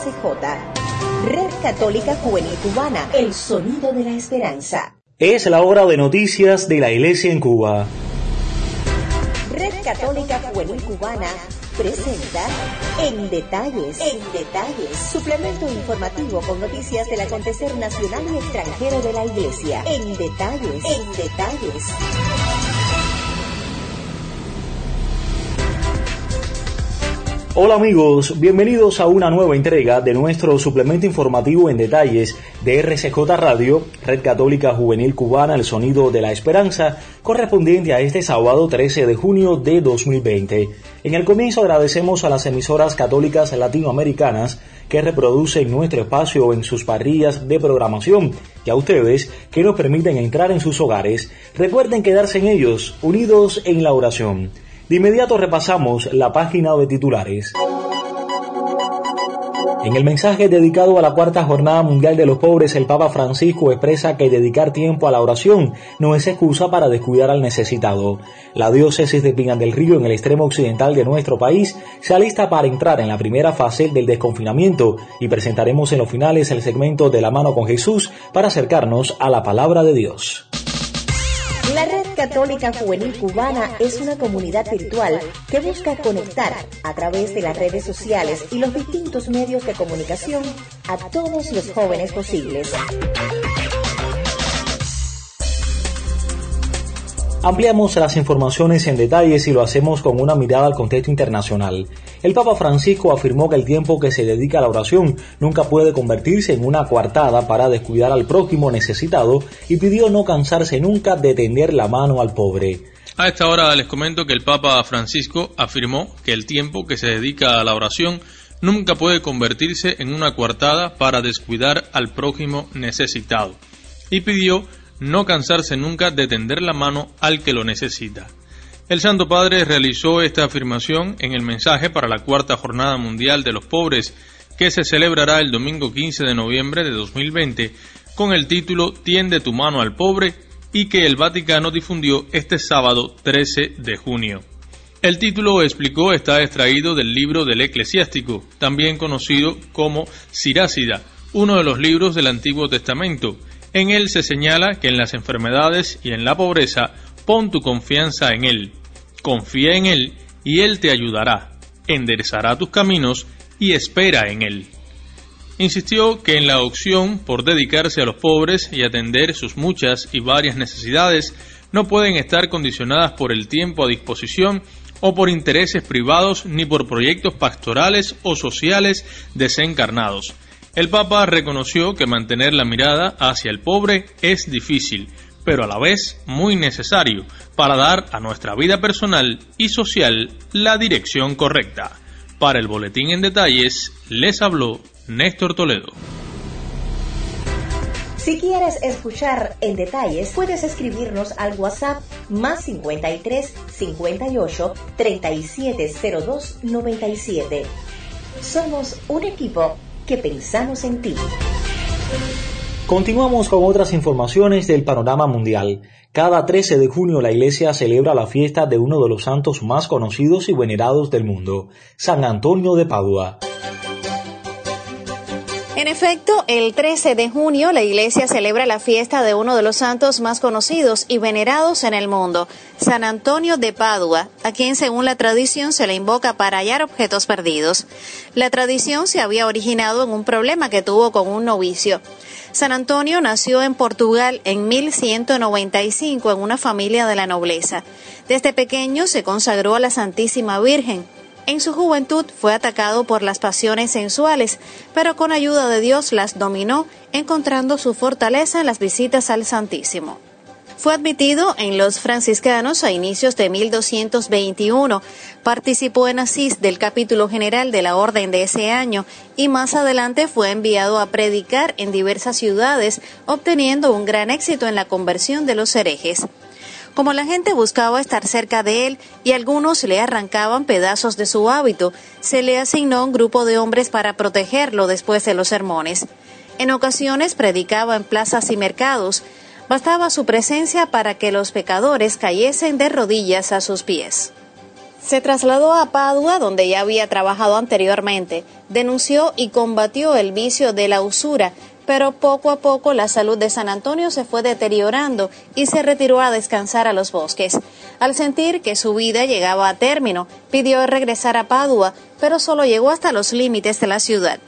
RCJ, Red Católica Juvenil Cubana, el sonido de la esperanza. Es la hora de noticias de la Iglesia en Cuba. Red Católica Juvenil Cubana presenta En Detalles, En Detalles, suplemento informativo con noticias del acontecer nacional y extranjero de la Iglesia. En Detalles, En Detalles. Hola amigos, bienvenidos a una nueva entrega de nuestro suplemento informativo en detalles de RCJ Radio, Red Católica Juvenil Cubana, el sonido de la esperanza, correspondiente a este sábado 13 de junio de 2020. En el comienzo agradecemos a las emisoras católicas latinoamericanas que reproducen nuestro espacio en sus parrillas de programación y a ustedes que nos permiten entrar en sus hogares. Recuerden quedarse en ellos, unidos en la oración. De inmediato repasamos la página de titulares. En el mensaje dedicado a la cuarta jornada mundial de los pobres, el Papa Francisco expresa que dedicar tiempo a la oración no es excusa para descuidar al necesitado. La diócesis de Pinan del Río, en el extremo occidental de nuestro país, se alista para entrar en la primera fase del desconfinamiento y presentaremos en los finales el segmento de la mano con Jesús para acercarnos a la palabra de Dios. La Católica Juvenil Cubana es una comunidad virtual que busca conectar a través de las redes sociales y los distintos medios de comunicación a todos los jóvenes posibles. Ampliamos las informaciones en detalles y lo hacemos con una mirada al contexto internacional. El Papa Francisco afirmó que el tiempo que se dedica a la oración nunca puede convertirse en una coartada para descuidar al prójimo necesitado y pidió no cansarse nunca de tender la mano al pobre. A esta hora les comento que el Papa Francisco afirmó que el tiempo que se dedica a la oración nunca puede convertirse en una coartada para descuidar al prójimo necesitado y pidió no cansarse nunca de tender la mano al que lo necesita. El Santo Padre realizó esta afirmación en el mensaje para la cuarta Jornada Mundial de los Pobres, que se celebrará el domingo 15 de noviembre de 2020, con el título Tiende tu mano al pobre y que el Vaticano difundió este sábado 13 de junio. El título, explicó, está extraído del libro del Eclesiástico, también conocido como Sirácida, uno de los libros del Antiguo Testamento, en él se señala que en las enfermedades y en la pobreza pon tu confianza en Él. Confía en Él y Él te ayudará, enderezará tus caminos y espera en Él. Insistió que en la opción por dedicarse a los pobres y atender sus muchas y varias necesidades no pueden estar condicionadas por el tiempo a disposición o por intereses privados ni por proyectos pastorales o sociales desencarnados el Papa reconoció que mantener la mirada hacia el pobre es difícil, pero a la vez muy necesario para dar a nuestra vida personal y social la dirección correcta. Para el boletín en detalles, les habló Néstor Toledo. Si quieres escuchar en detalles, puedes escribirnos al WhatsApp más 53 58 3702 97. Somos un equipo en ti. Continuamos con otras informaciones del panorama mundial. Cada 13 de junio la Iglesia celebra la fiesta de uno de los santos más conocidos y venerados del mundo, San Antonio de Padua. En efecto, el 13 de junio la iglesia celebra la fiesta de uno de los santos más conocidos y venerados en el mundo, San Antonio de Padua, a quien según la tradición se le invoca para hallar objetos perdidos. La tradición se había originado en un problema que tuvo con un novicio. San Antonio nació en Portugal en 1195 en una familia de la nobleza. Desde pequeño se consagró a la Santísima Virgen en su juventud fue atacado por las pasiones sensuales, pero con ayuda de Dios las dominó, encontrando su fortaleza en las visitas al Santísimo. Fue admitido en los franciscanos a inicios de 1221, participó en Asís del capítulo general de la orden de ese año y más adelante fue enviado a predicar en diversas ciudades, obteniendo un gran éxito en la conversión de los herejes. Como la gente buscaba estar cerca de él y algunos le arrancaban pedazos de su hábito, se le asignó un grupo de hombres para protegerlo después de los sermones. En ocasiones predicaba en plazas y mercados. Bastaba su presencia para que los pecadores cayesen de rodillas a sus pies. Se trasladó a Padua, donde ya había trabajado anteriormente, denunció y combatió el vicio de la usura, pero poco a poco la salud de San Antonio se fue deteriorando y se retiró a descansar a los bosques. Al sentir que su vida llegaba a término, pidió regresar a Padua, pero solo llegó hasta los límites de la ciudad.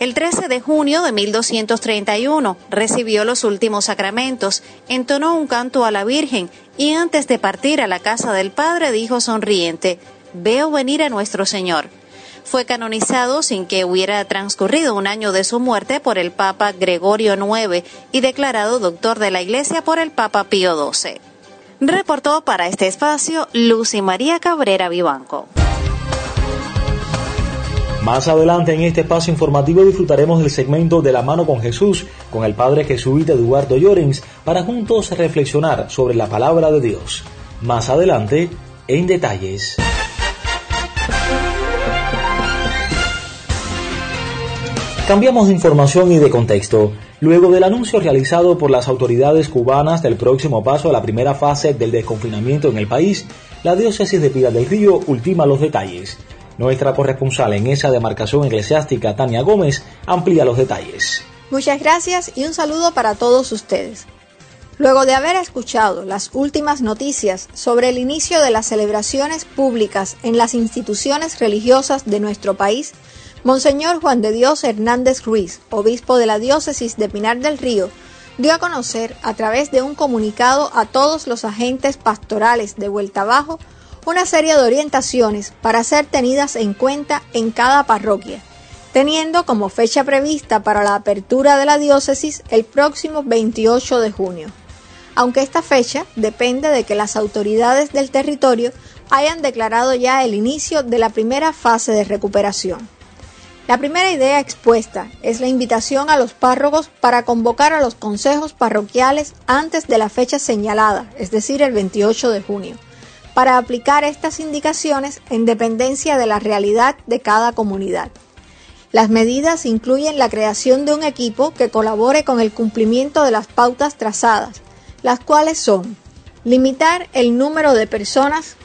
El 13 de junio de 1231 recibió los últimos sacramentos, entonó un canto a la Virgen y antes de partir a la casa del Padre dijo sonriente, Veo venir a nuestro Señor. Fue canonizado sin que hubiera transcurrido un año de su muerte por el Papa Gregorio IX y declarado doctor de la Iglesia por el Papa Pío XII. Reportó para este espacio Lucy María Cabrera Vivanco. Más adelante en este espacio informativo disfrutaremos del segmento de la mano con Jesús con el padre jesuita Eduardo Llorens para juntos reflexionar sobre la palabra de Dios. Más adelante, en detalles. Cambiamos de información y de contexto. Luego del anuncio realizado por las autoridades cubanas del próximo paso a la primera fase del desconfinamiento en el país, la diócesis de Piedra del Río ultima los detalles. Nuestra corresponsal en esa demarcación eclesiástica, Tania Gómez, amplía los detalles. Muchas gracias y un saludo para todos ustedes. Luego de haber escuchado las últimas noticias sobre el inicio de las celebraciones públicas en las instituciones religiosas de nuestro país, Monseñor Juan de Dios Hernández Ruiz, obispo de la diócesis de Pinar del Río, dio a conocer a través de un comunicado a todos los agentes pastorales de Vuelta Abajo una serie de orientaciones para ser tenidas en cuenta en cada parroquia, teniendo como fecha prevista para la apertura de la diócesis el próximo 28 de junio. Aunque esta fecha depende de que las autoridades del territorio hayan declarado ya el inicio de la primera fase de recuperación. La primera idea expuesta es la invitación a los párrocos para convocar a los consejos parroquiales antes de la fecha señalada, es decir, el 28 de junio para aplicar estas indicaciones en dependencia de la realidad de cada comunidad. Las medidas incluyen la creación de un equipo que colabore con el cumplimiento de las pautas trazadas, las cuales son limitar el número de personas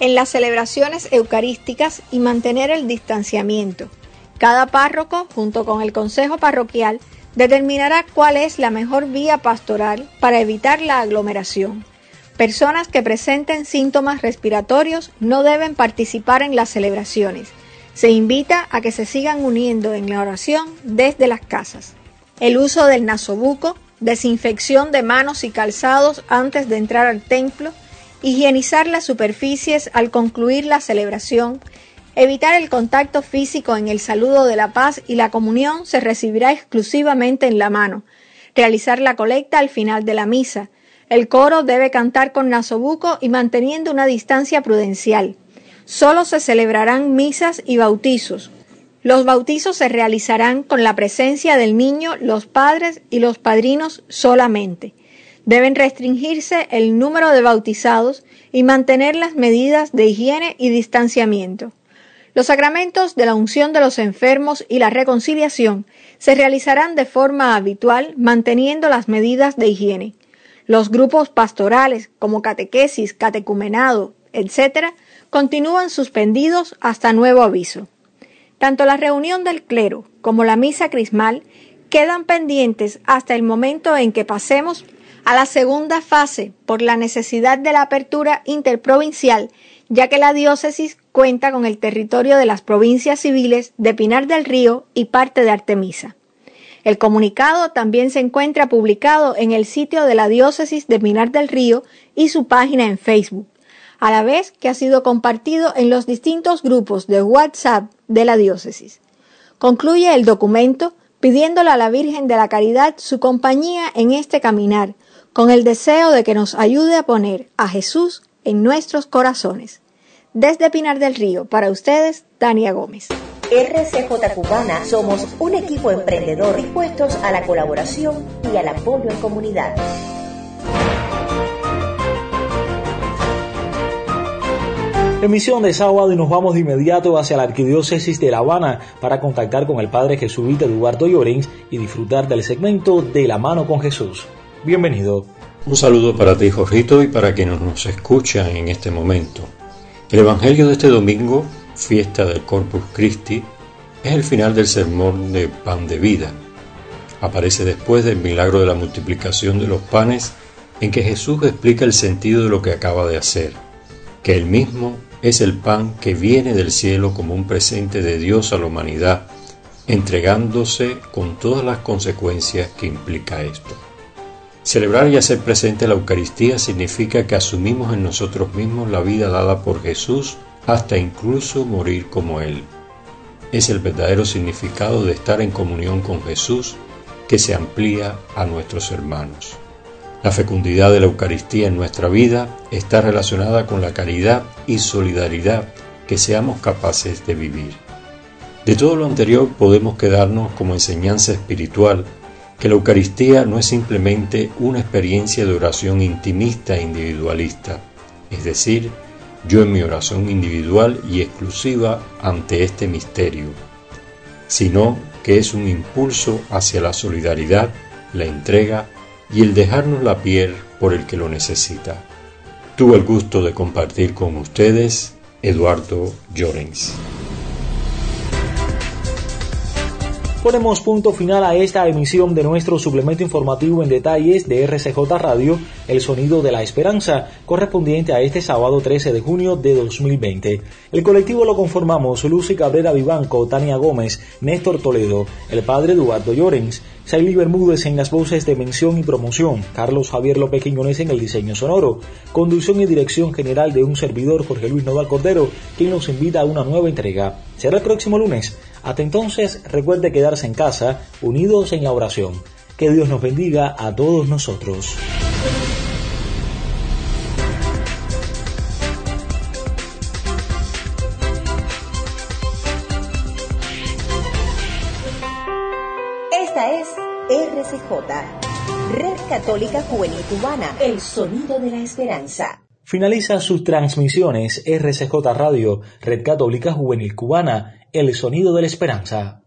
en las celebraciones eucarísticas y mantener el distanciamiento. Cada párroco, junto con el consejo parroquial, determinará cuál es la mejor vía pastoral para evitar la aglomeración. Personas que presenten síntomas respiratorios no deben participar en las celebraciones. Se invita a que se sigan uniendo en la oración desde las casas. El uso del nasobuco, desinfección de manos y calzados antes de entrar al templo, higienizar las superficies al concluir la celebración, evitar el contacto físico en el saludo de la paz y la comunión se recibirá exclusivamente en la mano, realizar la colecta al final de la misa, el coro debe cantar con nasobuco y manteniendo una distancia prudencial. Solo se celebrarán misas y bautizos. Los bautizos se realizarán con la presencia del niño, los padres y los padrinos solamente. Deben restringirse el número de bautizados y mantener las medidas de higiene y distanciamiento. Los sacramentos de la unción de los enfermos y la reconciliación se realizarán de forma habitual manteniendo las medidas de higiene. Los grupos pastorales, como catequesis, catecumenado, etc., continúan suspendidos hasta nuevo aviso. Tanto la reunión del clero como la misa crismal quedan pendientes hasta el momento en que pasemos a la segunda fase por la necesidad de la apertura interprovincial, ya que la diócesis cuenta con el territorio de las provincias civiles de Pinar del Río y parte de Artemisa. El comunicado también se encuentra publicado en el sitio de la Diócesis de Pinar del Río y su página en Facebook, a la vez que ha sido compartido en los distintos grupos de WhatsApp de la diócesis. Concluye el documento pidiéndole a la Virgen de la Caridad su compañía en este caminar, con el deseo de que nos ayude a poner a Jesús en nuestros corazones. Desde Pinar del Río, para ustedes, Tania Gómez. RCJ Cubana somos un equipo emprendedor dispuestos a la colaboración y al apoyo en comunidad. Emisión de sábado y nos vamos de inmediato hacia la Arquidiócesis de La Habana para contactar con el Padre Jesuita Eduardo Llorens y disfrutar del segmento De la mano con Jesús. Bienvenido. Un saludo para ti, Jorrito, y para quienes nos escuchan en este momento. El Evangelio de este domingo, fiesta del Corpus Christi, es el final del sermón de pan de vida. Aparece después del milagro de la multiplicación de los panes en que Jesús explica el sentido de lo que acaba de hacer, que él mismo es el pan que viene del cielo como un presente de Dios a la humanidad, entregándose con todas las consecuencias que implica esto. Celebrar y hacer presente la Eucaristía significa que asumimos en nosotros mismos la vida dada por Jesús hasta incluso morir como Él. Es el verdadero significado de estar en comunión con Jesús que se amplía a nuestros hermanos. La fecundidad de la Eucaristía en nuestra vida está relacionada con la caridad y solidaridad que seamos capaces de vivir. De todo lo anterior podemos quedarnos como enseñanza espiritual que la Eucaristía no es simplemente una experiencia de oración intimista e individualista, es decir, yo en mi oración individual y exclusiva ante este misterio, sino que es un impulso hacia la solidaridad, la entrega y el dejarnos la piel por el que lo necesita. Tuve el gusto de compartir con ustedes Eduardo Llorens. Ponemos punto final a esta emisión de nuestro suplemento informativo en detalles de RCJ Radio, El Sonido de la Esperanza, correspondiente a este sábado 13 de junio de 2020. El colectivo lo conformamos Lucy Cabrera Vivanco, Tania Gómez, Néstor Toledo, el padre Eduardo Llorens, Saily Bermúdez en las voces de mención y promoción, Carlos Javier López Quiñones en el diseño sonoro, conducción y dirección general de un servidor Jorge Luis Nodal Cordero, quien nos invita a una nueva entrega. Será el próximo lunes. Hasta entonces, recuerde quedarse en casa, unidos en la oración. Que Dios nos bendiga a todos nosotros. Esta es RCJ, Red Católica Juvenil Cubana, el sonido de la esperanza. Finaliza sus transmisiones RCJ Radio, Red Católica Juvenil Cubana, el sonido de la esperanza.